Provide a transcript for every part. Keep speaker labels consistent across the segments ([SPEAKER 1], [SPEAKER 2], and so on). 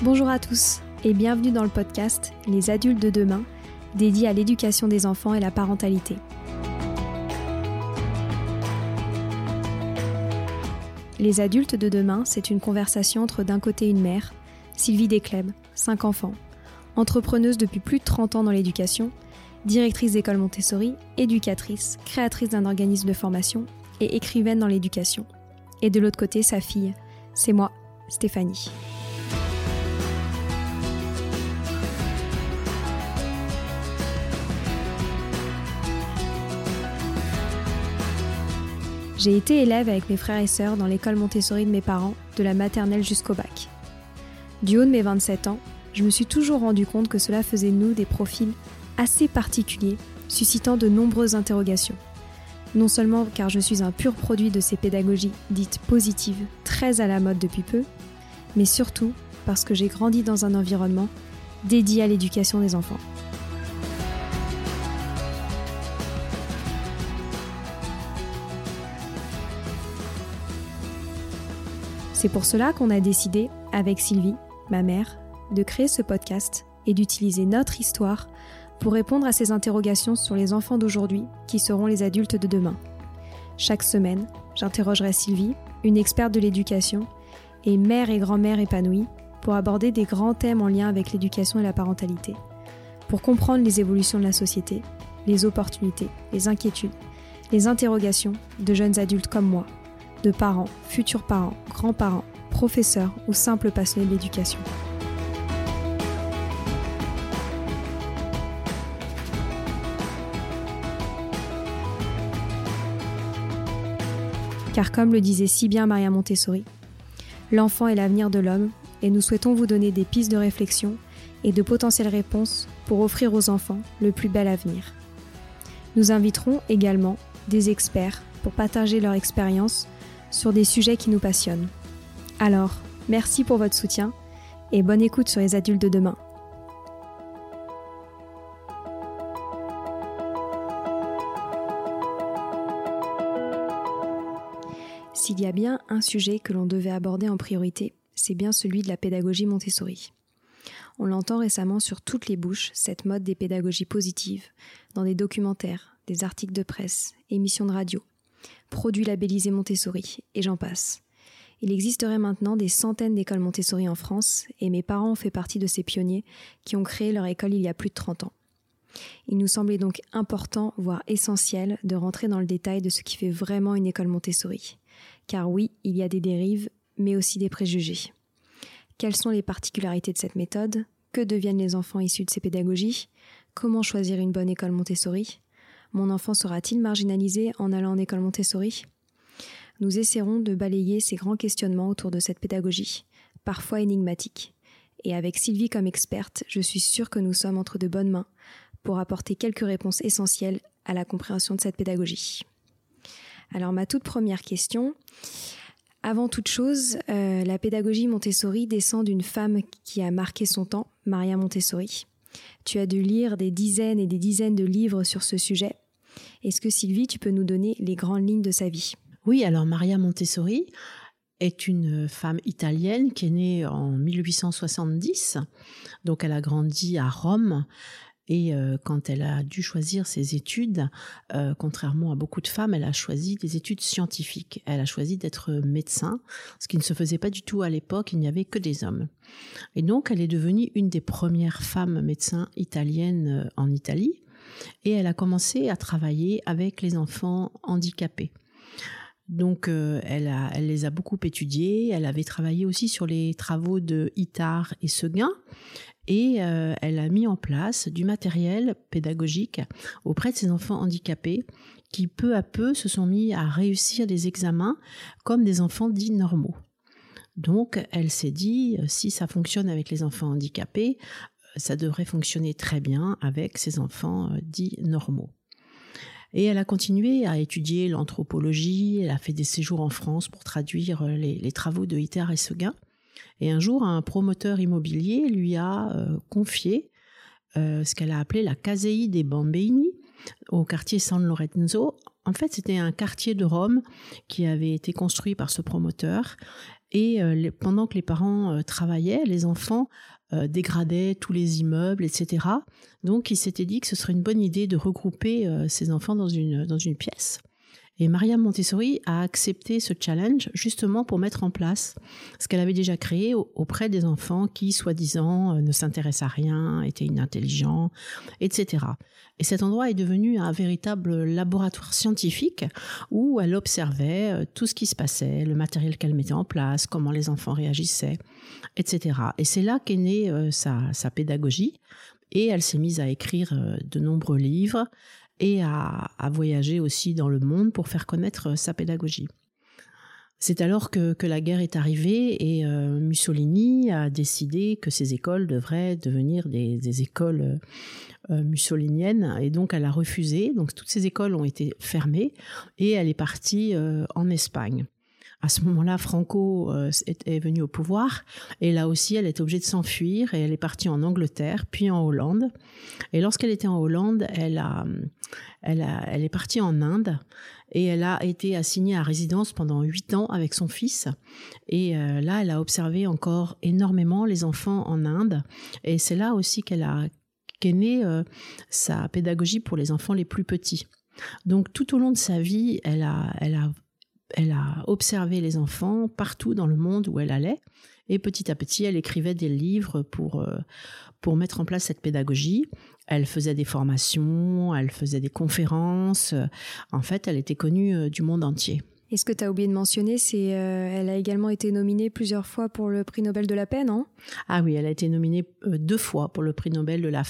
[SPEAKER 1] Bonjour à tous et bienvenue dans le podcast Les adultes de demain, dédié à l'éducation des enfants et la parentalité. Les adultes de demain, c'est une conversation entre d'un côté une mère, Sylvie Descleb, 5 enfants, entrepreneuse depuis plus de 30 ans dans l'éducation, directrice d'école Montessori, éducatrice, créatrice d'un organisme de formation et écrivaine dans l'éducation. Et de l'autre côté, sa fille, c'est moi, Stéphanie. J'ai été élève avec mes frères et sœurs dans l'école Montessori de mes parents, de la maternelle jusqu'au bac. Du haut de mes 27 ans, je me suis toujours rendu compte que cela faisait de nous des profils assez particuliers, suscitant de nombreuses interrogations. Non seulement car je suis un pur produit de ces pédagogies dites positives, très à la mode depuis peu, mais surtout parce que j'ai grandi dans un environnement dédié à l'éducation des enfants. C'est pour cela qu'on a décidé, avec Sylvie, ma mère, de créer ce podcast et d'utiliser notre histoire pour répondre à ces interrogations sur les enfants d'aujourd'hui qui seront les adultes de demain. Chaque semaine, j'interrogerai Sylvie, une experte de l'éducation, et mère et grand-mère épanouie pour aborder des grands thèmes en lien avec l'éducation et la parentalité, pour comprendre les évolutions de la société, les opportunités, les inquiétudes, les interrogations de jeunes adultes comme moi de parents, futurs parents, grands-parents, professeurs ou simples passionnés de l'éducation. Car comme le disait si bien Maria Montessori, l'enfant est l'avenir de l'homme et nous souhaitons vous donner des pistes de réflexion et de potentielles réponses pour offrir aux enfants le plus bel avenir. Nous inviterons également des experts pour partager leur expérience sur des sujets qui nous passionnent. Alors, merci pour votre soutien et bonne écoute sur les adultes de demain. S'il y a bien un sujet que l'on devait aborder en priorité, c'est bien celui de la pédagogie Montessori. On l'entend récemment sur toutes les bouches, cette mode des pédagogies positives, dans des documentaires, des articles de presse, émissions de radio, produits labellisés Montessori, et j'en passe. Il existerait maintenant des centaines d'écoles Montessori en France, et mes parents ont fait partie de ces pionniers qui ont créé leur école il y a plus de 30 ans. Il nous semblait donc important, voire essentiel, de rentrer dans le détail de ce qui fait vraiment une école Montessori. Car oui, il y a des dérives, mais aussi des préjugés. Quelles sont les particularités de cette méthode? Que deviennent les enfants issus de ces pédagogies? Comment choisir une bonne école Montessori? Mon enfant sera-t-il marginalisé en allant en école Montessori? Nous essaierons de balayer ces grands questionnements autour de cette pédagogie, parfois énigmatique. Et avec Sylvie comme experte, je suis sûre que nous sommes entre de bonnes mains pour apporter quelques réponses essentielles à la compréhension de cette pédagogie. Alors ma toute première question, avant toute chose, euh, la pédagogie Montessori descend d'une femme qui a marqué son temps, Maria Montessori. Tu as dû lire des dizaines et des dizaines de livres sur ce sujet. Est-ce que Sylvie, tu peux nous donner les grandes lignes de sa vie?
[SPEAKER 2] Oui, alors Maria Montessori est une femme italienne qui est née en 1870. Donc elle a grandi à Rome. Et euh, quand elle a dû choisir ses études, euh, contrairement à beaucoup de femmes, elle a choisi des études scientifiques. Elle a choisi d'être médecin, ce qui ne se faisait pas du tout à l'époque, il n'y avait que des hommes. Et donc elle est devenue une des premières femmes médecins italiennes euh, en Italie, et elle a commencé à travailler avec les enfants handicapés. Donc elle, elle les a beaucoup étudiés, elle avait travaillé aussi sur les travaux de Itard et Seguin, et euh, elle a mis en place du matériel pédagogique auprès de ces enfants handicapés qui peu à peu se sont mis à réussir des examens comme des enfants dits normaux. Donc elle s'est dit, euh, si ça fonctionne avec les enfants handicapés, euh, ça devrait fonctionner très bien avec ces enfants dits normaux. Et elle a continué à étudier l'anthropologie, elle a fait des séjours en France pour traduire les, travaux de Hitter et Seguin. Et un jour, un promoteur immobilier lui a euh, confié euh, ce qu'elle a appelé la Casei des Bambini au quartier San Lorenzo. En fait, c'était un quartier de Rome qui avait été construit par ce promoteur Et pendant que les parents travaillaient, les enfants dégradaient tous les immeubles, etc. Donc il s'était dit que ce serait une bonne idée de regrouper ces enfants dans une, dans une pièce. Et Mariam Montessori a accepté ce challenge justement pour mettre en place ce qu'elle avait déjà créé auprès des enfants qui, soi-disant, euh, ne s'intéressaient à rien, étaient inintelligents, etc. Et cet endroit est devenu un véritable laboratoire scientifique où elle observait euh, tout ce qui se passait, le matériel qu'elle mettait en place, comment les enfants réagissaient, etc. Et c'est là qu'est née euh, sa, sa pédagogie. Et elle s'est mise à écrire de nombreux livres et à, voyager aussi dans le monde pour faire connaître euh, sa pédagogie. C'est alors que, la guerre est arrivée et euh, Mussolini a décidé que ces écoles devraient devenir des, écoles euh, mussoliniennes et donc elle a refusé. Donc toutes ces écoles ont été fermées et elle est partie en Espagne. À ce moment-là, Franco euh, est, venu au pouvoir et là aussi, elle est obligée de s'enfuir et elle est partie en Angleterre, puis en Hollande. Et lorsqu'elle était en Hollande, elle, a, elle, a, elle est partie en Inde et elle a été assignée à résidence pendant huit ans avec son fils. Et euh, là, elle a observé encore énormément les enfants en Inde. Et c'est là aussi qu'elle a qu'est née euh, sa pédagogie pour les enfants les plus petits. Donc tout au long de sa vie, elle a, elle a elle a observé les enfants partout dans le monde où elle allait. Et petit à petit, elle écrivait des livres pour, euh, pour mettre en place cette pédagogie. Elle faisait des formations, elle faisait des conférences. En fait, elle était connue euh, du monde entier.
[SPEAKER 1] Et ce que tu as oublié de mentionner, c'est euh, elle a également été nominée plusieurs fois pour le prix Nobel de la paix, non?
[SPEAKER 2] Ah oui, elle a été nominée deux fois pour le prix Nobel de la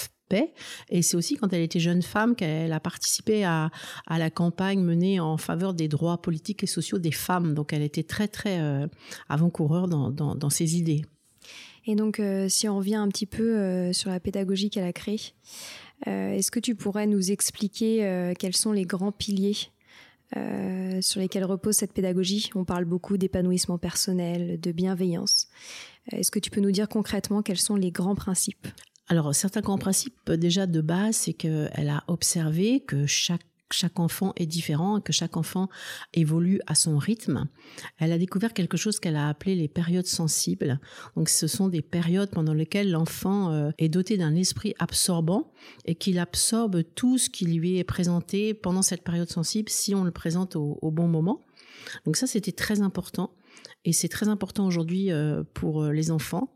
[SPEAKER 2] Et c'est aussi quand elle était jeune femme qu'elle a participé à, la campagne menée en faveur des droits politiques et sociaux des femmes. Donc elle était très très euh, avant-coureur dans, ses idées.
[SPEAKER 1] Et donc euh, si on revient un petit peu euh, sur la pédagogie qu'elle a créée, est-ce que tu pourrais nous expliquer quels sont les grands piliers sur lesquels repose cette pédagogie? On parle beaucoup d'épanouissement personnel, de bienveillance. Est-ce que tu peux nous dire concrètement quels sont les grands principes?
[SPEAKER 2] Alors, certains grands principes déjà de base, c'est qu'elle a observé que chaque chaque enfant est différent, que chaque enfant évolue à son rythme. Elle a découvert quelque chose qu'elle a appelé les périodes sensibles. Donc ce sont des périodes pendant lesquelles l'enfant euh, est doté d'un esprit absorbant et qu'il absorbe tout ce qui lui est présenté pendant cette période sensible si on le présente au, bon moment. Donc ça c'était très important et c'est très important aujourd'hui euh, pour euh, les enfants.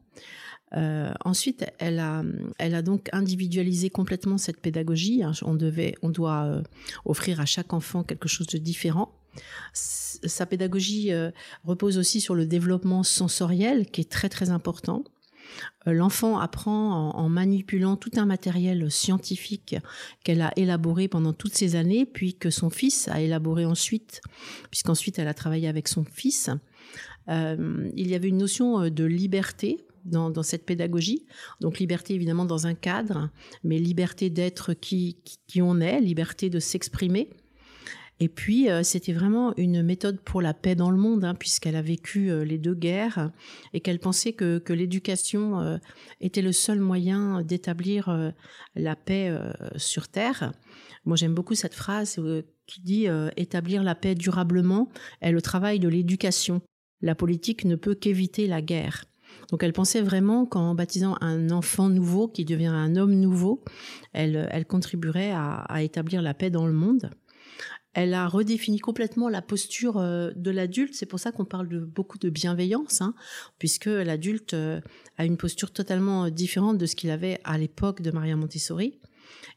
[SPEAKER 2] Euh, ensuite, elle a, elle a donc individualisé complètement cette pédagogie. Hein. On, devait, on doit euh, offrir à chaque enfant quelque chose de différent. sa pédagogie euh, repose aussi sur le développement sensoriel, qui est très très important. L'enfant apprend en, manipulant tout un matériel scientifique qu'elle a élaboré pendant toutes ces années, puis que son fils a élaboré ensuite, puisqu'ensuite elle a travaillé avec son fils. il y avait une notion de liberté dans, cette pédagogie. Donc liberté évidemment dans un cadre, mais liberté d'être qui, on est, liberté de s'exprimer. Et puis, euh, c'était vraiment une méthode pour la paix dans le monde, hein, puisqu'elle a vécu euh, les deux guerres et qu'elle pensait que, que l'éducation euh, était le seul moyen d'établir la paix sur Terre. Moi, j'aime beaucoup cette phrase qui dit établir la paix durablement est le travail de l'éducation. La politique ne peut qu'éviter la guerre. Donc elle pensait vraiment qu'en baptisant un enfant nouveau qui devient un homme nouveau, elle, contribuerait à, établir la paix dans le monde. Elle a redéfini complètement la posture euh, de l'adulte. C'est pour ça qu'on parle de beaucoup de bienveillance, hein, puisque l'adulte euh, a une posture totalement différente de ce qu'il avait à l'époque de Maria Montessori.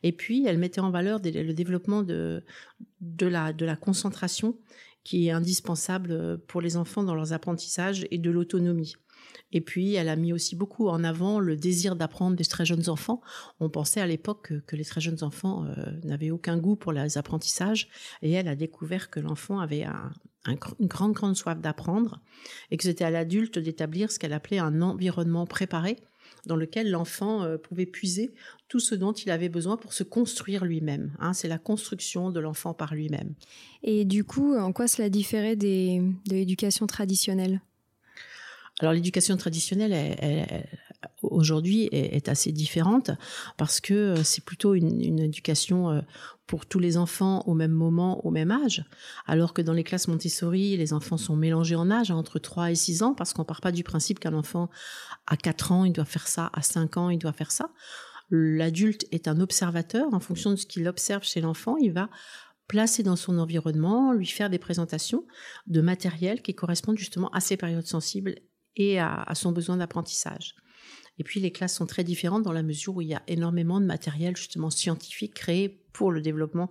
[SPEAKER 2] Et puis, elle mettait en valeur le développement de la concentration qui est indispensable pour les enfants dans leurs apprentissages et de l'autonomie. Et puis, elle a mis aussi beaucoup en avant le désir d'apprendre des très jeunes enfants. On pensait à l'époque que, les très jeunes enfants euh, n'avaient aucun goût pour les apprentissages, et elle a découvert que l'enfant avait une grande, grande soif d'apprendre, et que c'était à l'adulte d'établir ce qu'elle appelait un environnement préparé, dans lequel l'enfant euh, pouvait puiser tout ce dont il avait besoin pour se construire lui-même. Hein. c'est la construction de l'enfant par lui-même.
[SPEAKER 1] Et du coup, en quoi cela différait des, de l'éducation traditionnelle?
[SPEAKER 2] Alors l'éducation traditionnelle, aujourd'hui est, assez différente parce que c'est plutôt une, éducation pour tous les enfants au même moment, au même âge, alors que dans les classes Montessori, les enfants sont mélangés en âge, entre 3 et 6 ans, parce qu'on part pas du principe qu'un enfant à 4 ans, il doit faire ça, à 5 ans, il doit faire ça. L'adulte est un observateur, en fonction de ce qu'il observe chez l'enfant, il va placer dans son environnement, lui faire des présentations de matériel qui correspondent justement à ses périodes sensibles et à, son besoin d'apprentissage. Et puis les classes sont très différentes dans la mesure où il y a énormément de matériel justement scientifique créé pour le développement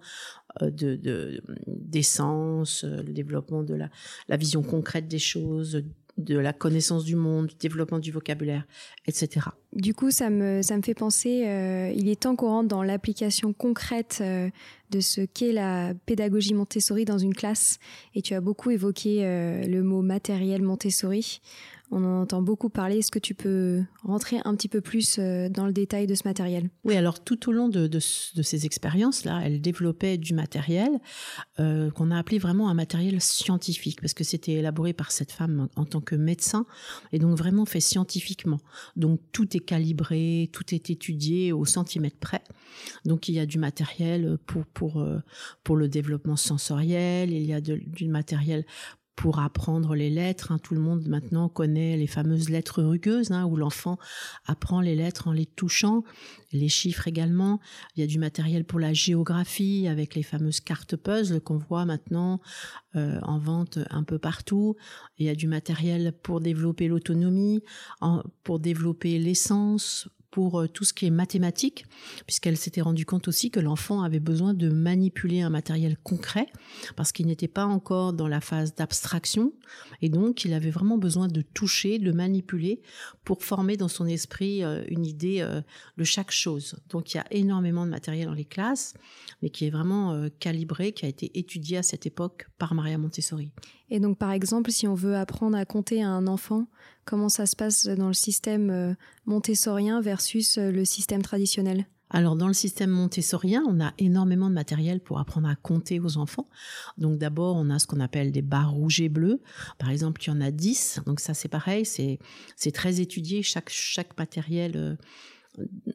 [SPEAKER 2] euh, de, des sens, euh, le développement de la, la vision concrète des choses, de la connaissance du monde, du développement du vocabulaire, etc.
[SPEAKER 1] Du coup, ça me, ça me fait penser, euh, il est temps qu'on rentre dans l'application concrète de ce qu'est la pédagogie Montessori dans une classe. Et tu as beaucoup évoqué le mot matériel Montessori. On en entend beaucoup parler. Est-ce que tu peux rentrer un petit peu plus euh, dans le détail de ce matériel?
[SPEAKER 2] Oui, alors tout au long de, ces expériences-là, elle développait du matériel euh, qu'on a appelé vraiment un matériel scientifique, parce que c'était élaboré par cette femme en tant que médecin, et donc vraiment fait scientifiquement. Donc tout est calibré, tout est étudié au centimètre près. Donc il y a du matériel pour, pour, euh, pour le développement sensoriel, il y a du matériel pour apprendre les lettres. Hein. Tout le monde maintenant connaît les fameuses lettres rugueuses, hein, où l'enfant apprend les lettres en les touchant, les chiffres également. Il y a du matériel pour la géographie, avec les fameuses cartes puzzles qu'on voit maintenant euh, en vente un peu partout. Il y a du matériel pour développer l'autonomie, pour développer l'essence, pour euh, tout ce qui est mathématique, puisqu'elle s'était rendue compte aussi que l'enfant avait besoin de manipuler un matériel concret, parce qu'il n'était pas encore dans la phase d'abstraction, et donc il avait vraiment besoin de toucher, de manipuler, pour former dans son esprit euh, une idée euh, de chaque chose. Donc il y a énormément de matériel dans les classes, mais qui est vraiment calibré, qui a été étudié à cette époque par Maria Montessori.
[SPEAKER 1] Et donc par exemple, si on veut apprendre à compter à un enfant, Comment ça se passe dans le système euh, montessorien versus euh, le système traditionnel?
[SPEAKER 2] Alors dans le système montessorien, on a énormément de matériel pour apprendre à compter aux enfants. Donc d'abord, on a ce qu'on appelle des barres rouges et bleues. Par exemple, il y en a 10. Donc ça c'est pareil, c'est c'est très étudié chaque chaque matériel euh,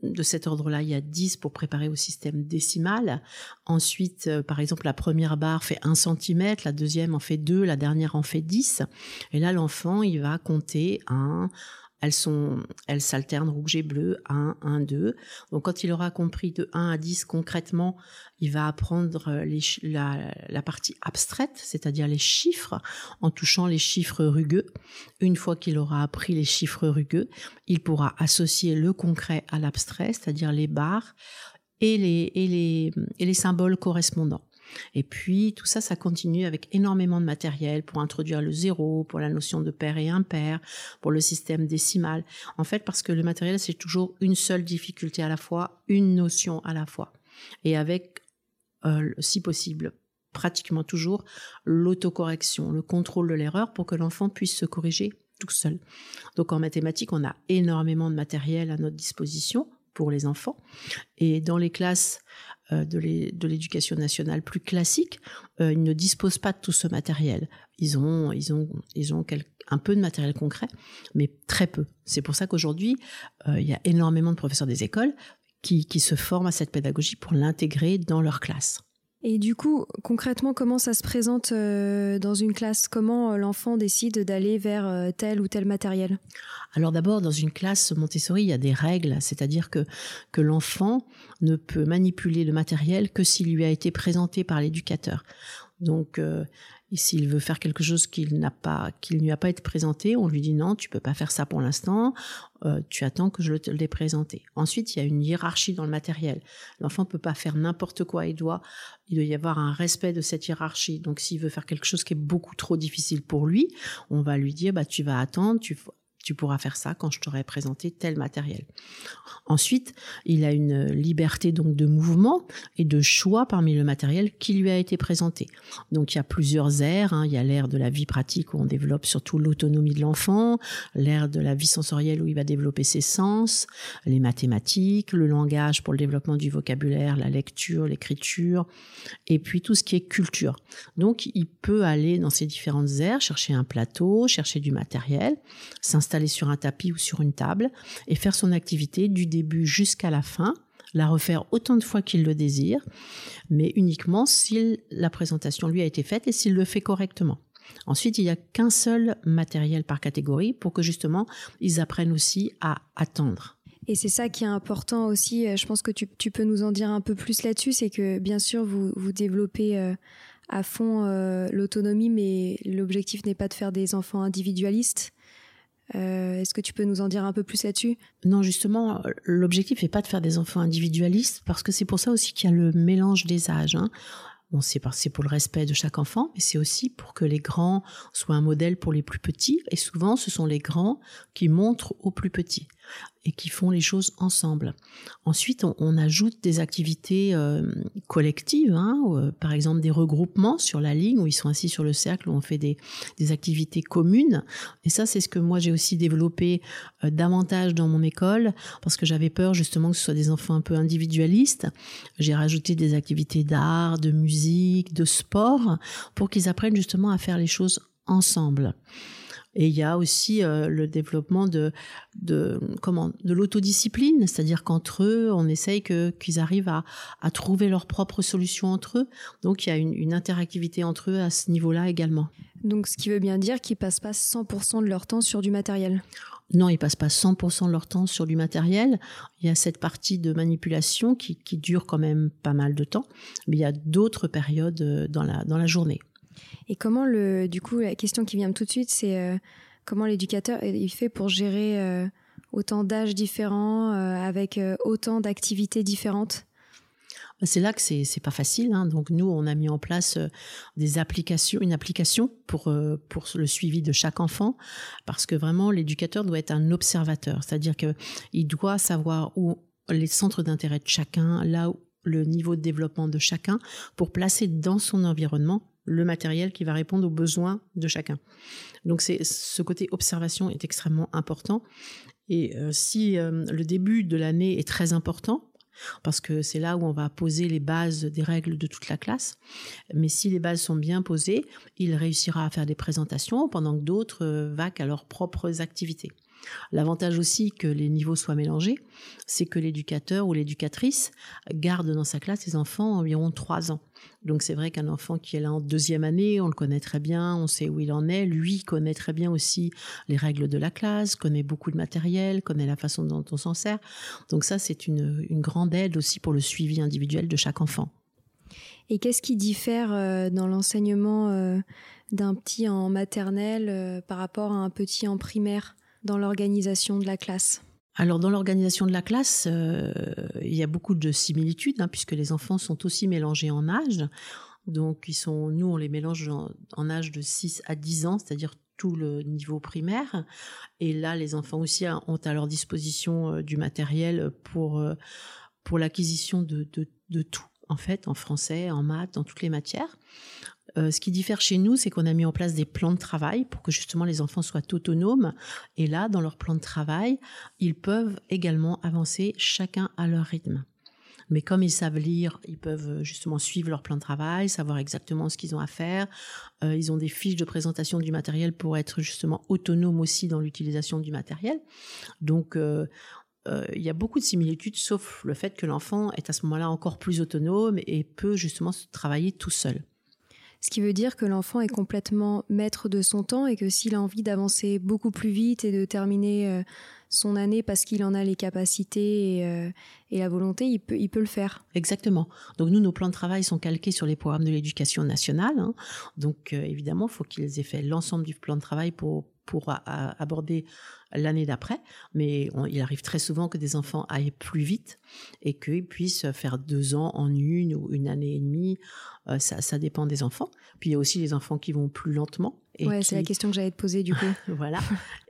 [SPEAKER 2] de cet ordre-là, il y a 10 pour préparer au système décimal. Ensuite, euh, par exemple, la première barre fait 1 cm, la deuxième en fait 2, la dernière en fait 10. Et là, l'enfant, il va compter 1, elles sont, elles s'alternent rouge et bleu, 1, 1, 2. Donc quand il aura compris de 1 à 10 concrètement, il va apprendre euh, la, partie abstraite, c'est-à-dire les chiffres, en touchant les chiffres rugueux. Une fois qu'il aura appris les chiffres rugueux, il pourra associer le concret à l'abstrait, c'est-à-dire les barres et les, et les, et les symboles correspondants. Et puis tout ça, ça continue avec énormément de matériel pour introduire le zéro, pour la notion de pair et impair, pour le système décimal. En fait, parce que le matériel, c'est toujours une seule difficulté à la fois, une notion à la fois. Et avec, euh, si possible, pratiquement toujours l'autocorrection, le contrôle de l'erreur pour que l'enfant puisse se corriger tout seul. Donc en mathématiques, on a énormément de matériel à notre disposition pour les enfants. Et dans les classes de l'éducation nationale plus classique, euh, ils ne disposent pas de tout ce matériel. Ils ont, ils ont, ils ont un peu de matériel concret, mais très peu. C'est pour ça qu'aujourd'hui, euh, il y a énormément de professeurs des écoles qui, qui se forment à cette pédagogie pour l'intégrer dans leur classe.
[SPEAKER 1] Et du coup, concrètement, comment ça se présente euh, dans une classe? Comment euh, l'enfant décide d'aller vers euh, tel ou tel matériel?
[SPEAKER 2] Alors d'abord, dans une classe Montessori, il y a des règles, c'est-à-dire que, que l'enfant ne peut manipuler le matériel que s'il lui a été présenté par l'éducateur. Donc, et s'il veut faire quelque chose qu'il n'a pas, qu'il ne lui a pas été présenté, on lui dit non, tu peux pas faire ça pour l'instant. Euh, tu attends que je te l'ai présenté. Ensuite, il y a une hiérarchie dans le matériel. L'enfant peut pas faire n'importe quoi. Il doit, il doit y avoir un respect de cette hiérarchie. Donc, s'il veut faire quelque chose qui est beaucoup trop difficile pour lui, on va lui dire, bah, tu vas attendre, tu, tu pourras faire ça quand je t'aurai présenté tel matériel. Ensuite, il a une liberté donc de mouvement et de choix parmi le matériel qui lui a été présenté. Donc il y a plusieurs aires. Hein. Il y a l'ère de la vie pratique où on développe surtout l'autonomie de l'enfant, l'ère de la vie sensorielle où il va développer ses sens, les mathématiques, le langage pour le développement du vocabulaire, la lecture, l'écriture, et puis tout ce qui est culture. Donc il peut aller dans ces différentes aires, chercher un plateau, chercher du matériel, s'installer s'installer sur un tapis ou sur une table et faire son activité du début jusqu'à la fin, la refaire autant de fois qu'il le désire, mais uniquement si la présentation lui a été faite et s'il le fait correctement. Ensuite, il n'y a qu'un seul matériel par catégorie pour que justement ils apprennent aussi à attendre.
[SPEAKER 1] Et c'est ça qui est important aussi, euh, je pense que tu, peux nous en dire un peu plus là-dessus, c'est que bien sûr, vous, développez euh, à fond euh, l'autonomie, mais l'objectif n'est pas de faire des enfants individualistes. Est-ce que tu peux nous en dire un peu plus là-dessus?
[SPEAKER 2] Non, justement, l'objectif n'est pas de faire des enfants individualistes, parce que c'est pour ça aussi qu'il y a le mélange des âges. Hein. Bon, c'est pour le respect de chaque enfant, mais c'est aussi pour que les grands soient un modèle pour les plus petits. Et souvent, ce sont les grands qui montrent aux plus petits et qui font les choses ensemble. Ensuite, on, ajoute des activités euh, collectives, hein, euh, par exemple des regroupements sur la ligne où ils sont assis sur le cercle, où on fait des, activités communes. Et ça, c'est ce que moi j'ai aussi développé euh, davantage dans mon école, parce que j'avais peur justement que ce soit des enfants un peu individualistes. J'ai rajouté des activités d'art, de musique, de sport, pour qu'ils apprennent justement à faire les choses ensemble. Et il y a aussi euh, le développement de, de comment de l'autodiscipline, c'est-à-dire qu'entre eux, on essaye que qu'ils arrivent à, à trouver leurs propres solutions entre eux. Donc il y a une, une interactivité entre eux à ce niveau-là également.
[SPEAKER 1] Donc ce qui veut bien dire qu'ils passent pas 100% de leur temps sur du matériel.
[SPEAKER 2] Non, ils passent pas 100% de leur temps sur du matériel. Il y a cette partie de manipulation qui, qui dure quand même pas mal de temps, mais il y a d'autres périodes euh, dans la, dans la journée.
[SPEAKER 1] Et comment le, du coup, la question qui vient tout de suite, c'est euh, comment l'éducateur il fait pour gérer euh, autant d'âges différents euh, avec autant d'activités différentes?
[SPEAKER 2] Bah, c'est là que c'est c'est pas facile. Hein. Donc nous, on a mis en place des applications, une application pour pour le suivi de chaque enfant, parce que vraiment l'éducateur doit être un observateur, c'est-à-dire que il doit savoir où les centres d'intérêt de chacun, là où le niveau de développement de chacun, pour placer dans son environnement le matériel qui va répondre aux besoins de chacun. Donc c'est ce côté observation est extrêmement important. Et euh, si euh, le début de l'année est très important, parce que c'est là où on va poser les bases des règles de toute la classe. Mais si les bases sont bien posées, il réussira à faire des présentations pendant que d'autres euh, vaquent à leurs propres activités. L'avantage aussi que les niveaux soient mélangés, c'est que l'éducateur ou l'éducatrice garde dans sa classe ses enfants environ trois ans. Donc c'est vrai qu'un enfant qui est là en deuxième année, on le connaît très bien, on sait où il en est. Lui connaît très bien aussi les règles de la classe, connaît beaucoup de matériel, connaît la façon dont on s'en sert. Donc ça, c'est une, grande aide aussi pour le suivi individuel de chaque enfant.
[SPEAKER 1] Et qu'est-ce qui diffère euh, dans l'enseignement euh, d'un petit en maternelle euh, par rapport à un petit en primaire? Dans l'organisation de la classe?
[SPEAKER 2] Alors dans l'organisation de la classe, euh, il y a beaucoup de similitudes hein, puisque les enfants sont aussi mélangés en âge. Donc ils sont, nous on les mélange en, âge de 6 à 10 ans, c'est-à-dire tout le niveau primaire. Et là, les enfants aussi ont à leur disposition euh, du matériel pour euh, pour l'acquisition de, de, de tout en fait, en français, en maths, dans toutes les matières. Euh, ce qui diffère chez nous, c'est qu'on a mis en place des plans de travail pour que justement les enfants soient autonomes. Et là, dans leur plan de travail, ils peuvent également avancer chacun à leur rythme. Mais comme ils savent lire, ils peuvent euh, justement suivre leur plan de travail, savoir exactement ce qu'ils ont à faire. Euh, ils ont des fiches de présentation du matériel pour être justement autonomes aussi dans l'utilisation du matériel. Donc, il y a beaucoup de similitudes, sauf le fait que l'enfant est à ce moment-là encore plus autonome et peut justement travailler tout seul.
[SPEAKER 1] Ce qui veut dire que l'enfant est complètement maître de son temps et que s'il a envie d'avancer beaucoup plus vite et de terminer euh, son année parce qu'il en a les capacités et, euh, la volonté, il peut, il peut le faire.
[SPEAKER 2] Exactement. Donc nous, nos plans de travail sont calqués sur les programmes de l'éducation nationale. Hein. Donc euh, évidemment, il faut qu'ils aient fait l'ensemble du plan de travail pour pour aborder l'année d'après, mais il arrive très souvent que des enfants aillent plus vite et qu'ils puissent faire deux ans en une ou une année et demie. Euh, ça, dépend des enfants. Puis il y a aussi les enfants qui vont plus lentement.
[SPEAKER 1] Ouais, c'est la question que j'allais te poser du coup.
[SPEAKER 2] voilà.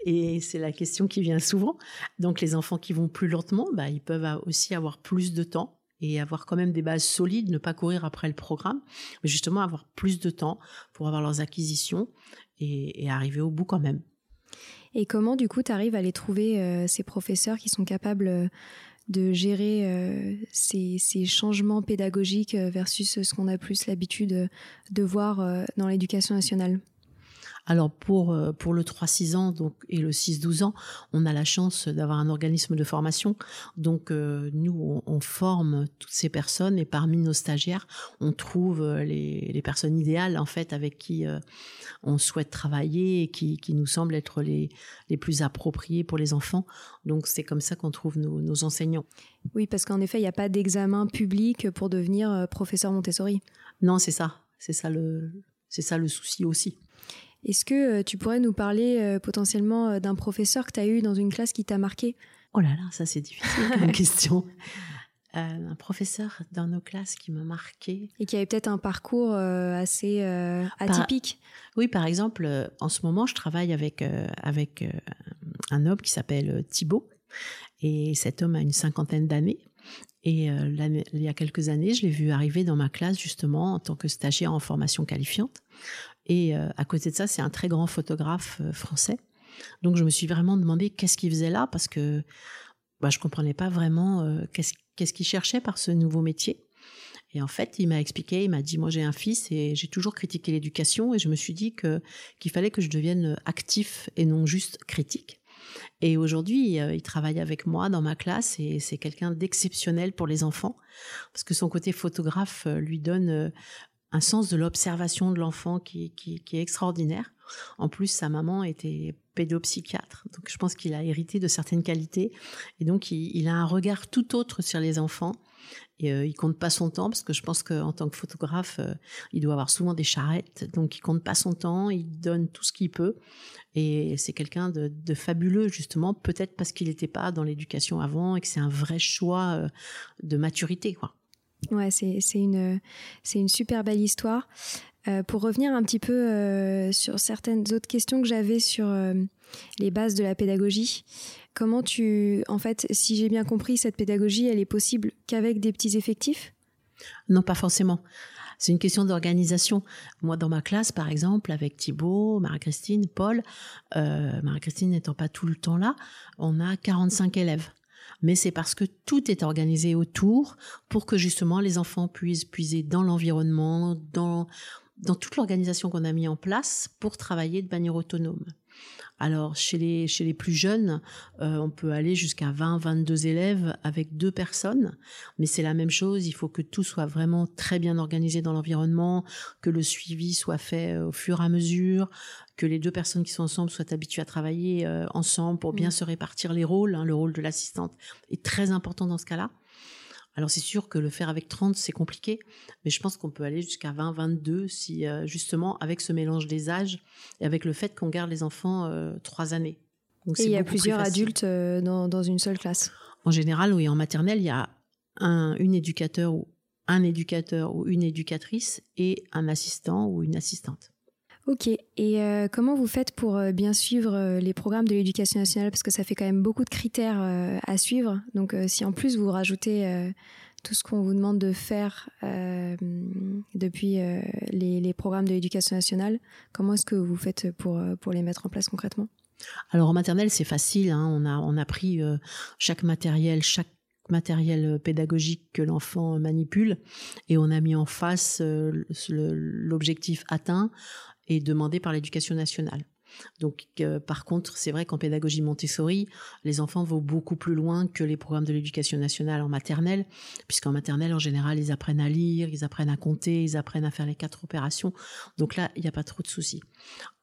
[SPEAKER 2] Et c'est la question qui vient souvent. Donc les enfants qui vont plus lentement, bah, ils peuvent aussi avoir plus de temps et avoir quand même des bases solides, ne pas courir après le programme, mais justement avoir plus de temps pour avoir leurs acquisitions et, arriver au bout quand même.
[SPEAKER 1] Et comment du coup tu arrives à les trouver, euh, ces professeurs qui sont capables euh, de gérer euh, ces, changements pédagogiques versus ce qu'on a plus l'habitude de voir dans l'éducation nationale?
[SPEAKER 2] Alors pour, euh, pour le 3-6 ans donc, et le 6-12 ans, on a la chance d'avoir un organisme de formation. Donc euh, nous, on, forme toutes ces personnes et parmi nos stagiaires, on trouve euh, les, les personnes idéales en fait avec qui on souhaite travailler et qui, qui nous semblent être les, les plus appropriés pour les enfants. Donc c'est comme ça qu'on trouve nos, nos enseignants.
[SPEAKER 1] Oui, parce qu'en effet, il n'y a pas d'examen public pour devenir professeur Montessori.
[SPEAKER 2] Non, c'est ça. C'est ça le, c'est ça le souci aussi.
[SPEAKER 1] Est-ce que euh, tu pourrais nous parler euh, potentiellement euh, d'un professeur que tu as eu dans une classe qui t'a marqué?
[SPEAKER 2] Oh là là, ça c'est difficile comme question. un professeur dans nos classes qui m'a marqué.
[SPEAKER 1] Et qui avait peut-être un parcours assez atypique.
[SPEAKER 2] Oui, par exemple, en ce moment, je travaille avec, avec un homme qui s'appelle Thibaut. Et cet homme a une cinquantaine d'années. Et il y a quelques années, je l'ai vu arriver dans ma classe justement en tant que stagiaire en formation qualifiante. Et euh, à côté de ça, c'est un très grand photographe euh, français. Donc je me suis vraiment demandé qu'est-ce qu'il faisait là parce que bah, je comprenais pas vraiment euh, qu'est-ce qu'il cherchait par ce nouveau métier. Et en fait, il m'a expliqué, il m'a dit, moi j'ai un fils et j'ai toujours critiqué l'éducation et je me suis dit qu'il fallait que je devienne actif et non juste critique. Et aujourd'hui, il travaille avec moi dans ma classe et c'est quelqu'un d'exceptionnel pour les enfants parce que son côté photographe lui donne un sens de l'observation de l'enfant qui, est extraordinaire. En plus, sa maman était pédopsychiatre, donc je pense qu'il a hérité de certaines qualités, et donc il, a un regard tout autre sur les enfants. Et euh, il compte pas son temps parce que je pense qu'en tant que photographe, euh, il doit avoir souvent des charrettes, donc il compte pas son temps, il donne tout ce qu'il peut. Et c'est quelqu'un de, fabuleux justement, peut-être parce qu'il n'était pas dans l'éducation avant et que c'est un vrai choix euh, de maturité, quoi.
[SPEAKER 1] Ouais, c'est une, une super belle histoire. Euh, pour revenir un petit peu euh, sur certaines autres questions que j'avais sur euh, les bases de la pédagogie, comment tu, en fait, si j'ai bien compris, cette pédagogie, elle est possible qu'avec des petits effectifs?
[SPEAKER 2] Non, pas forcément. C'est une question d'organisation. Moi, dans ma classe, par exemple, avec Thibault, Marie-Christine, Paul, Marie-Christine n'étant pas tout le temps là, on a 45 élèves mais c'est parce que tout est organisé autour pour que justement les enfants puissent puiser dans l'environnement, dans, dans toute l'organisation qu'on a mis en place pour travailler de manière autonome. Alors chez les chez les plus jeunes, euh, on peut aller jusqu'à 20 22 élèves avec deux personnes, mais c'est la même chose, il faut que tout soit vraiment très bien organisé dans l'environnement, que le suivi soit fait euh, au fur et à mesure, que les deux personnes qui sont ensemble soient habituées à travailler euh, ensemble pour bien mm. se répartir les rôles, hein. le rôle de l'assistante est très important dans ce cas-là. Alors c'est sûr que le faire avec 30, c'est compliqué, mais je pense qu'on peut aller jusqu'à 20, 22 si euh, justement avec ce mélange des âges et avec le fait qu'on garde les enfants euh, trois années.
[SPEAKER 1] et il y a plusieurs adultes euh, dans, une seule classe.
[SPEAKER 2] En général, oui, en maternelle, il y a un une éducateur ou un éducateur ou une éducatrice et un assistant ou une assistante.
[SPEAKER 1] Ok, et comment vous faites pour bien suivre les programmes de l'éducation nationale? Parce que ça fait quand même beaucoup de critères à suivre. Donc si en plus vous rajoutez tout ce qu'on vous demande de faire depuis les, programmes de l'éducation nationale, comment est-ce que vous faites pour, pour les mettre en place concrètement?
[SPEAKER 2] Alors en maternelle, c'est facile. Hein. on, a, on a pris chaque matériel, chaque matériel pédagogique que l'enfant manipule et on a mis en face l'objectif atteint est demandé par l'éducation nationale. Donc, euh, par contre, c'est vrai qu'en pédagogie Montessori, les enfants vont beaucoup plus loin que les programmes de l'éducation nationale en maternelle, puisqu'en maternelle, en général, ils apprennent à lire, ils apprennent à compter, ils apprennent à faire les quatre opérations. Donc là, il n'y a pas trop de soucis.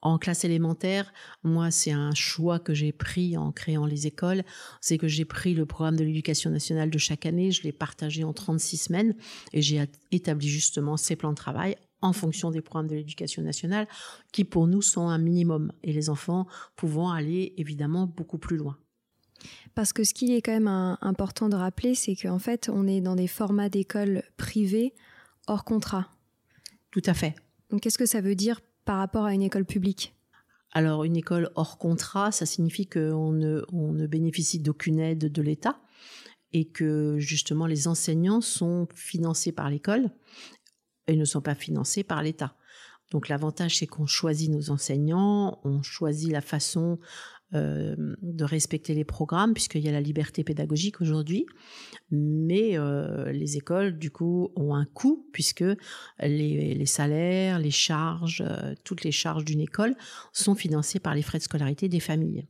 [SPEAKER 2] En classe élémentaire, moi, c'est un choix que j'ai pris en créant les écoles, c'est que j'ai pris le programme de l'éducation nationale de chaque année, je l'ai partagé en 36 semaines et j'ai établi justement ces plans de travail en fonction des programmes de l'éducation nationale, qui pour nous sont un minimum, et les enfants pouvant aller évidemment beaucoup plus loin.
[SPEAKER 1] Parce que ce qui est quand même important de rappeler, c'est qu'en fait, on est dans des formats d'école privées hors contrat.
[SPEAKER 2] Tout à fait.
[SPEAKER 1] Donc qu'est-ce que ça veut dire par rapport à une école publique?
[SPEAKER 2] Alors une école hors contrat, ça signifie qu'on ne, on ne bénéficie d'aucune aide de l'État et que justement les enseignants sont financés par l'école et ne sont pas financés par l'État. Donc l'avantage, c'est qu'on choisit nos enseignants, on choisit la façon de respecter les programmes, puisqu'il y a la liberté pédagogique aujourd'hui. Mais les écoles, du coup, ont un coût, puisque les, les salaires, les charges, toutes les charges d'une école sont financées par les frais de scolarité des familles.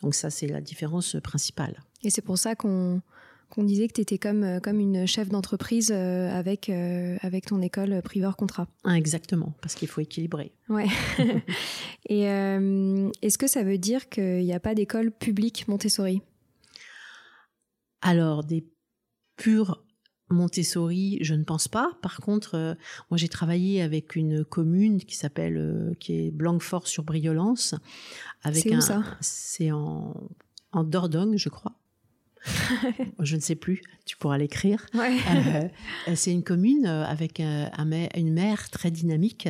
[SPEAKER 2] Donc ça, c'est la différence principale.
[SPEAKER 1] Et c'est pour ça qu'on qu'on disait que tu étais comme, euh, comme une chef d'entreprise euh, avec, euh, avec ton école privée hors contrat.
[SPEAKER 2] Ah, exactement, parce qu'il faut équilibrer.
[SPEAKER 1] Ouais. Et est-ce que ça veut dire qu'il n'y a pas d'école publique Montessori?
[SPEAKER 2] Alors, des purs Montessori, je ne pense pas. Par contre, moi j'ai travaillé avec une commune qui s'appelle, qui est Blanquefort sur Briolance.
[SPEAKER 1] C'est où ça?
[SPEAKER 2] C'est en, en Dordogne, je crois. je ne sais plus, tu pourras l'écrire. Euh, c'est une commune euh, avec euh, une mère très dynamique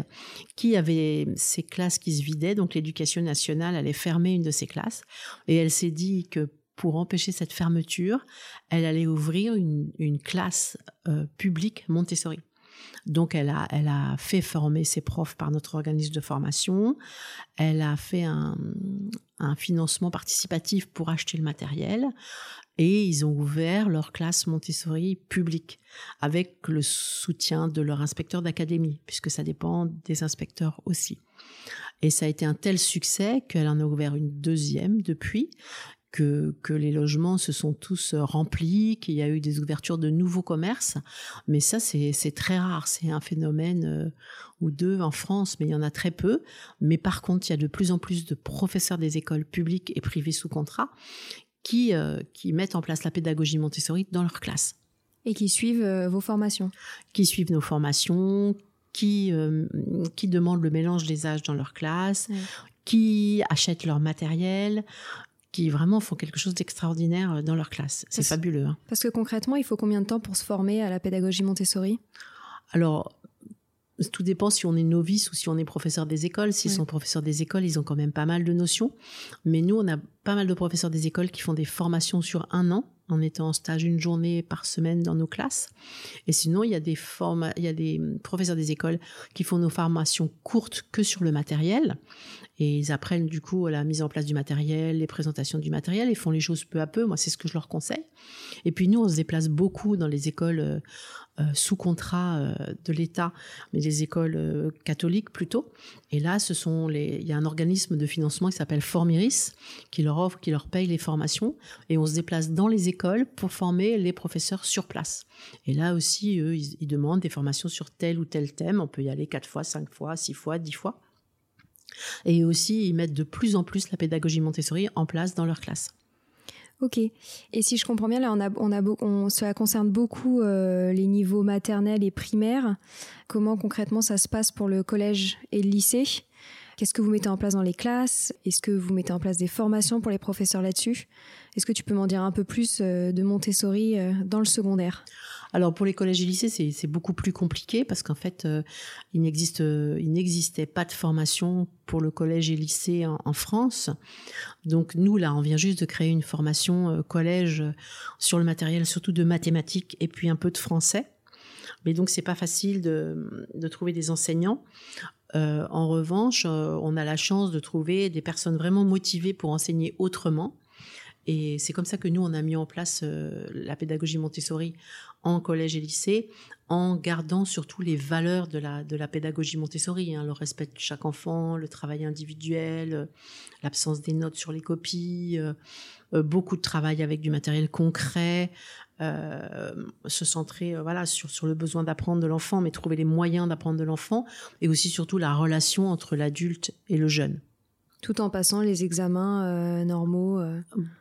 [SPEAKER 2] qui avait ses classes qui se vidaient, donc l'éducation nationale allait fermer une de ses classes. Et elle s'est dit que pour empêcher cette fermeture, elle allait ouvrir une, classe publique Montessori. Donc, elle a, elle a fait former ses profs par notre organisme de formation. Elle a fait un, un financement participatif pour acheter le matériel et ils ont ouvert leur classe Montessori publique avec le soutien de leur inspecteur d'académie, puisque ça dépend des inspecteurs aussi. Et ça a été un tel succès qu'elle en a ouvert une deuxième depuis, que, que les logements se sont tous remplis, qu'il y a eu des ouvertures de nouveaux commerces. Mais ça, c'est très rare. C'est un phénomène euh, ou deux en France, mais il y en a très peu. Mais par contre, il y a de plus en plus de professeurs des écoles publiques et privées sous contrat qui, euh, qui mettent en place la pédagogie Montessori dans leur classe.
[SPEAKER 1] Et qui suivent euh, vos formations
[SPEAKER 2] Qui suivent nos formations, qui, euh, qui demandent le mélange des âges dans leur classe, qui achètent leur matériel, qui vraiment font quelque chose d'extraordinaire dans leur classe. C'est fabuleux. Hein.
[SPEAKER 1] Parce que concrètement, il faut combien de temps pour se former à la pédagogie Montessori?
[SPEAKER 2] Alors, tout dépend si on est novice ou si on est professeur des écoles. S'ils sont professeurs des écoles, ils ont quand même pas mal de notions. Mais nous, on a pas mal de professeurs des écoles qui font des formations sur un an en étant en stage une journée par semaine dans nos classes. Et sinon, il y a des il y a des professeurs des écoles qui font nos formations courtes que sur le matériel. Et ils apprennent du coup la mise en place du matériel, les présentations du matériel et font les choses peu à peu. Moi, c'est ce que je leur conseille. Et puis nous, on se déplace beaucoup dans les écoles euh, sous contrat euh, de l'État, mais des écoles euh, catholiques plutôt. Et là, ce sont les, il y a un organisme de financement qui s'appelle Formiris qui leur offre, qui leur paye les formations, et on se déplace dans les écoles pour former les professeurs sur place. Et là aussi, eux, ils, demandent des formations sur tel ou tel thème. On peut y aller quatre fois, cinq fois, six fois, dix fois. Et aussi, ils mettent de plus en plus la pédagogie Montessori en place dans leur classe.
[SPEAKER 1] Ok. Et si je comprends bien, là, on a, on a, on, cela concerne beaucoup euh, les niveaux maternels et primaires. Comment concrètement ça se passe pour le collège et le lycée? Qu'est-ce que vous mettez en place dans les classes? Est-ce que vous mettez en place des formations pour les professeurs là-dessus? Est-ce que tu peux m'en dire un peu plus euh, de Montessori euh, dans le secondaire?
[SPEAKER 2] Alors pour les collèges et lycées, c'est beaucoup plus compliqué parce qu'en fait, euh, il n'existait pas de formation pour le collège et lycée en, France. Donc nous, là, on vient juste de créer une formation collège sur le matériel, surtout de mathématiques et puis un peu de français. Mais donc c'est pas facile de trouver des enseignants. Euh, en revanche, euh, on a la chance de trouver des personnes vraiment motivées pour enseigner autrement. Et c'est comme ça que nous, on a mis en place euh, la pédagogie Montessori en collège et lycée, en gardant surtout les valeurs de la, de la pédagogie Montessori, hein, le respect de chaque enfant, le travail individuel, l'absence des notes sur les copies, beaucoup de travail avec du matériel concret, euh, se centrer euh, voilà sur, sur le besoin d'apprendre de l'enfant, mais trouver les moyens d'apprendre de l'enfant, et aussi surtout la relation entre l'adulte et le jeune.
[SPEAKER 1] Tout en passant les examens euh, normaux.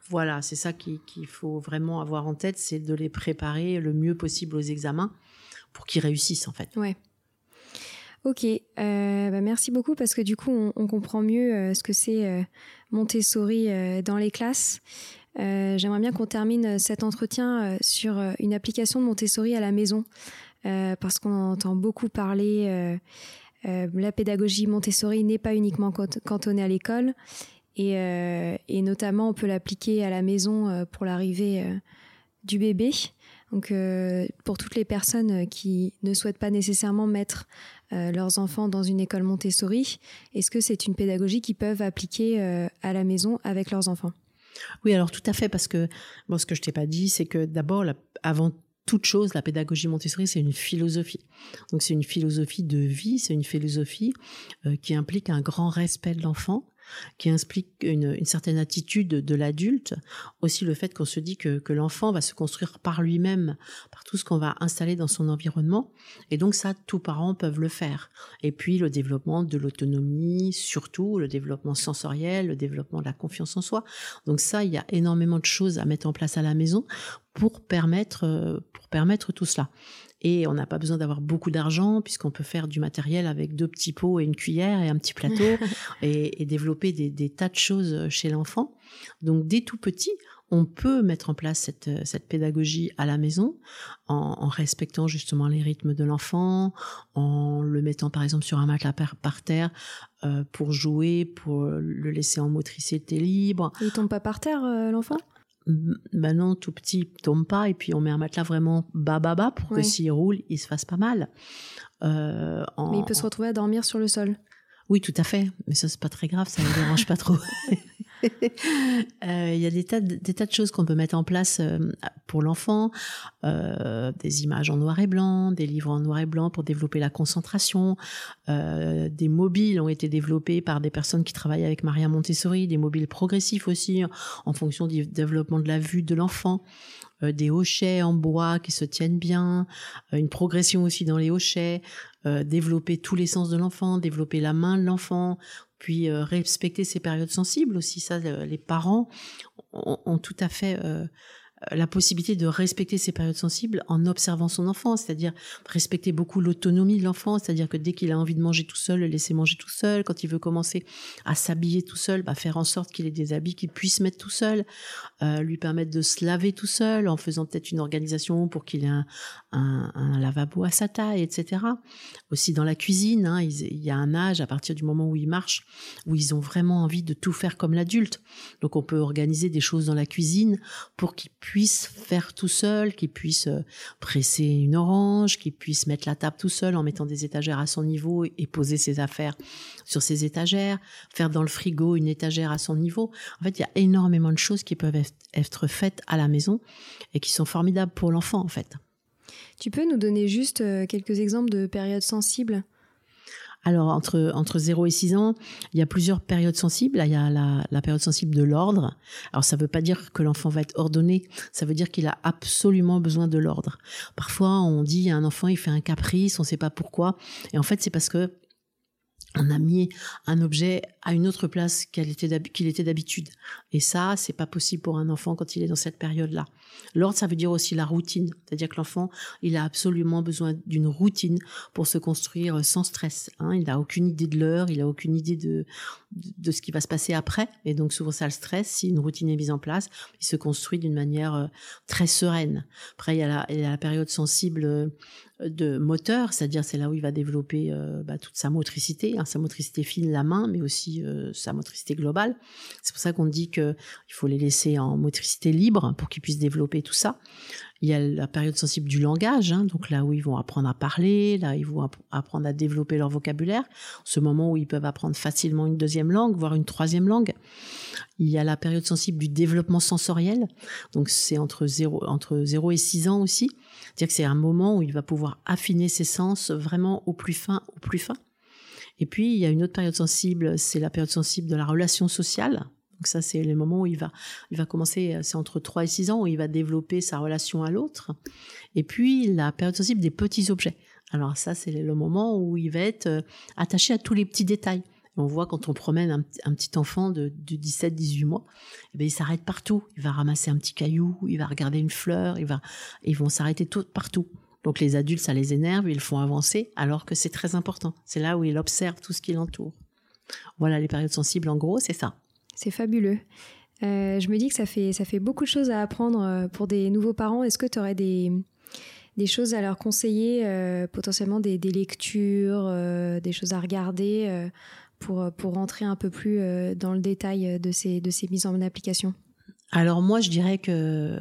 [SPEAKER 2] Voilà, c'est ça qu'il faut vraiment avoir en tête, c'est de les préparer le mieux possible aux examens pour qu'ils réussissent en fait.
[SPEAKER 1] Ouais. Ok, bah merci beaucoup parce que du coup on, on comprend mieux ce que c'est Montessori dans les classes. Euh, j'aimerais bien qu'on termine euh, cet entretien euh, sur une application de Montessori à la maison, parce qu'on entend beaucoup parler. la pédagogie Montessori n'est pas uniquement cantonnée à l'école, et, et, notamment on peut l'appliquer à la maison pour l'arrivée du bébé. Donc, pour toutes les personnes qui ne souhaitent pas nécessairement mettre leurs enfants dans une école Montessori, est-ce que c'est une pédagogie qu'ils peuvent appliquer à la maison avec leurs enfants?
[SPEAKER 2] Oui, alors tout à fait, parce que ce que je t'ai pas dit, c'est que d'abord, avant toute chose, la pédagogie Montessori, c'est une philosophie. Donc c'est une philosophie de vie, c'est une philosophie euh, qui implique un grand respect de l'enfant, qui implique une, certaine attitude de l'adulte, aussi le fait qu'on se dit que, l'enfant va se construire par lui-même, par tout ce qu'on va installer dans son environnement, et donc ça, tous parents peuvent le faire. Et puis le développement de l'autonomie, surtout le développement sensoriel, le développement de la confiance en soi. Donc ça, il y a énormément de choses à mettre en place à la maison pour permettre, euh, pour permettre tout cela. Et on n'a pas besoin d'avoir beaucoup d'argent puisqu'on peut faire du matériel avec deux petits pots et une cuillère et un petit plateau et, développer des, tas de choses chez l'enfant. Donc dès tout petit, on peut mettre en place cette, cette pédagogie à la maison en, respectant justement les rythmes de l'enfant, en le mettant par exemple sur un matelas par, terre euh, pour jouer, pour le laisser en motricité libre.
[SPEAKER 1] Il tombe pas par terre euh, l'enfant?
[SPEAKER 2] Maintenant tout petit tombe pas et puis on met un matelas vraiment bas bas bas pour que s'il roule il se fasse pas mal.
[SPEAKER 1] Euh, mais il peut se retrouver à dormir sur le sol.
[SPEAKER 2] Oui, tout à fait. Mais ça c'est pas très grave, ça ne dérange pas trop. Euh, il y a des tas, de, choses qu'on peut mettre en place euh, pour l'enfant, euh, des images en noir et blanc, des livres en noir et blanc pour développer la concentration, des mobiles ont été développés par des personnes qui travaillent avec Maria Montessori, des mobiles progressifs aussi en fonction du développement de la vue de l'enfant. Des hochets en bois qui se tiennent bien, une progression aussi dans les hochets, développer tous les sens de l'enfant, développer la main de l'enfant puis euh, respecter ses périodes sensibles aussi. Ça, les parents ont, tout à fait euh, la possibilité de respecter ses périodes sensibles en observant son enfant, c'est-à-dire respecter beaucoup l'autonomie de l'enfant, c'est-à-dire que dès qu'il a envie de manger tout seul, le laisser manger tout seul, quand il veut commencer à s'habiller tout seul, bah faire en sorte qu'il ait des habits qu'il puisse mettre tout seul, euh, lui permettre de se laver tout seul en faisant peut-être une organisation pour qu'il ait un, lavabo à sa taille, etc. Aussi dans la cuisine, hein, il, y a un âge à partir du moment où ils marchent, où ils ont vraiment envie de tout faire comme l'adulte. Donc on peut organiser des choses dans la cuisine pour qu'ils puisse faire tout seul, qu'il puisse euh, presser une orange, qu'il puisse mettre la table tout seul en mettant des étagères à son niveau et poser ses affaires sur ses étagères, faire dans le frigo une étagère à son niveau. En fait, il y a énormément de choses qui peuvent être faites à la maison et qui sont formidables pour l'enfant, en fait.
[SPEAKER 1] Tu peux nous donner juste euh, quelques exemples de périodes sensibles?
[SPEAKER 2] Alors, entre, entre 0 et 6 ans, il y a plusieurs périodes sensibles. Il y a la, période sensible de l'ordre. Alors, ça ne veut pas dire que l'enfant va être ordonné, ça veut dire qu'il a absolument besoin de l'ordre. Parfois, on dit à un enfant, il fait un caprice, on ne sait pas pourquoi. Et en fait, c'est parce que on a mis un objet à une autre place qu'il était d'habitude. Et ça, c'est pas possible pour un enfant quand il est dans cette période-là. L'ordre, ça veut dire aussi la routine. C'est-à-dire que l'enfant, il a absolument besoin d'une routine pour se construire sans stress. Hein. Il n'a aucune idée de l'heure, il n'a aucune idée de, de ce qui va se passer après. Et donc, souvent, ça le stress. Si une routine est mise en place, il se construit d'une manière euh, très sereine. Après, il y a la, il y a la période sensible euh, de moteur, c'est-à-dire c'est là où il va développer euh, bah, toute sa motricité, hein, sa motricité fine, la main, mais aussi euh, sa motricité globale. C'est pour ça qu'on dit qu'il faut les laisser en motricité libre pour qu'ils puissent développer tout ça. Il y a la période sensible du langage, hein, donc là où ils vont apprendre à parler, là ils vont apprendre à développer leur vocabulaire, ce moment où ils peuvent apprendre facilement une deuxième langue, voire une troisième langue. Il y a la période sensible du développement sensoriel, donc c'est entre 0, entre 0 et 6 ans aussi. C'est-à-dire que c'est un moment où il va pouvoir affiner ses sens vraiment au plus fin, au plus fin. Et puis, il y a une autre période sensible, c'est la période sensible de la relation sociale. Donc ça, c'est le moment où il va, il va commencer, c'est entre 3 et 6 ans, où il va développer sa relation à l'autre. Et puis, la période sensible des petits objets. Alors ça, c'est le moment où il va être euh, attaché à tous les petits détails. on voit quand on promène un, petit enfant de, 17-18 mois, eh bien, il s'arrête partout. Il va ramasser un petit caillou, il va regarder une fleur, il va, ils vont s'arrêter tout partout. Donc les adultes, ça les énerve, ils le font avancer, alors que c'est très important. C'est là où il observe tout ce qui l'entoure. Voilà les périodes sensibles, en gros, c'est ça.
[SPEAKER 1] C'est fabuleux. Euh, je me dis que ça fait, ça fait beaucoup de choses à apprendre euh, pour des nouveaux parents. Est-ce que tu aurais des, des choses à leur conseiller, euh, potentiellement des, des lectures, des choses à regarder pour, pour rentrer un peu plus dans le détail de ces, de ces mises en application?
[SPEAKER 2] Alors moi, je dirais que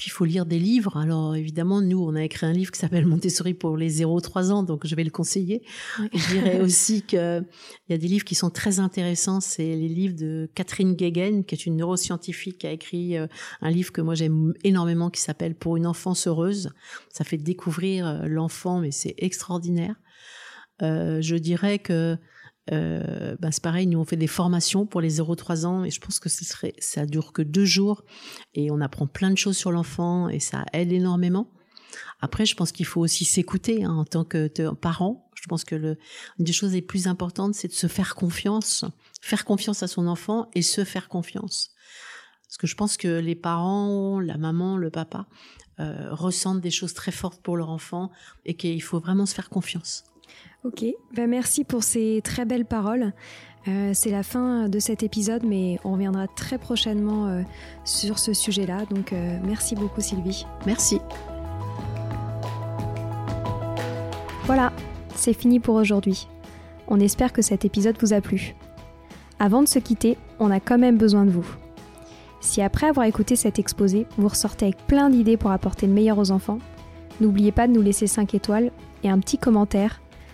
[SPEAKER 2] Puis il faut lire des livres. Alors évidemment, nous, on a écrit un livre qui s'appelle Montessori pour les 0-3 ans, donc je vais le conseiller. Je dirais aussi qu'il y a des livres qui sont très intéressants. C'est les livres de Catherine Guéguen, qui est une neuroscientifique qui a écrit euh, un livre que moi j'aime énormément, qui s'appelle Pour une enfance heureuse. Ça fait découvrir euh, l'enfant, mais c'est extraordinaire. Euh, je dirais que ben c'est pareil, nous on fait des formations pour les 0-3 ans et je pense que ce serait, ça dure que deux jours et on apprend plein de choses sur l'enfant et ça aide énormément. Après, je pense qu'il faut aussi s'écouter hein, en tant que parent. Je pense que le, une des choses les plus importantes, c'est de se faire confiance, faire confiance à son enfant et se faire confiance. Parce que je pense que les parents, la maman, le papa, euh, ressentent des choses très fortes pour leur enfant et qu'il faut vraiment se faire confiance.
[SPEAKER 1] Ok, ben merci pour ces très belles paroles. Euh, c'est la fin de cet épisode, mais on reviendra très prochainement euh, sur ce sujet-là. Donc euh, merci beaucoup Sylvie.
[SPEAKER 2] Merci.
[SPEAKER 1] Voilà, c'est fini pour aujourd'hui. On espère que cet épisode vous a plu. Avant de se quitter, on a quand même besoin de vous. Si après avoir écouté cet exposé, vous ressortez avec plein d'idées pour apporter le meilleur aux enfants, n'oubliez pas de nous laisser 5 étoiles et un petit commentaire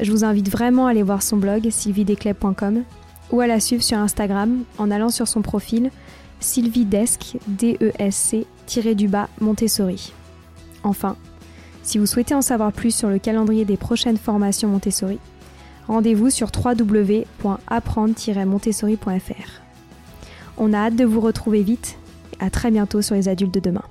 [SPEAKER 1] je vous invite vraiment à aller voir son blog sylvidescleb.com ou à la suivre sur Instagram en allant sur son profil sylvidesc, D-E-S-C, Montessori. Enfin, si vous souhaitez en savoir plus sur le calendrier des prochaines formations Montessori, rendez-vous sur www.apprendre-montessori.fr. On a hâte de vous retrouver vite. À très bientôt sur les adultes de demain.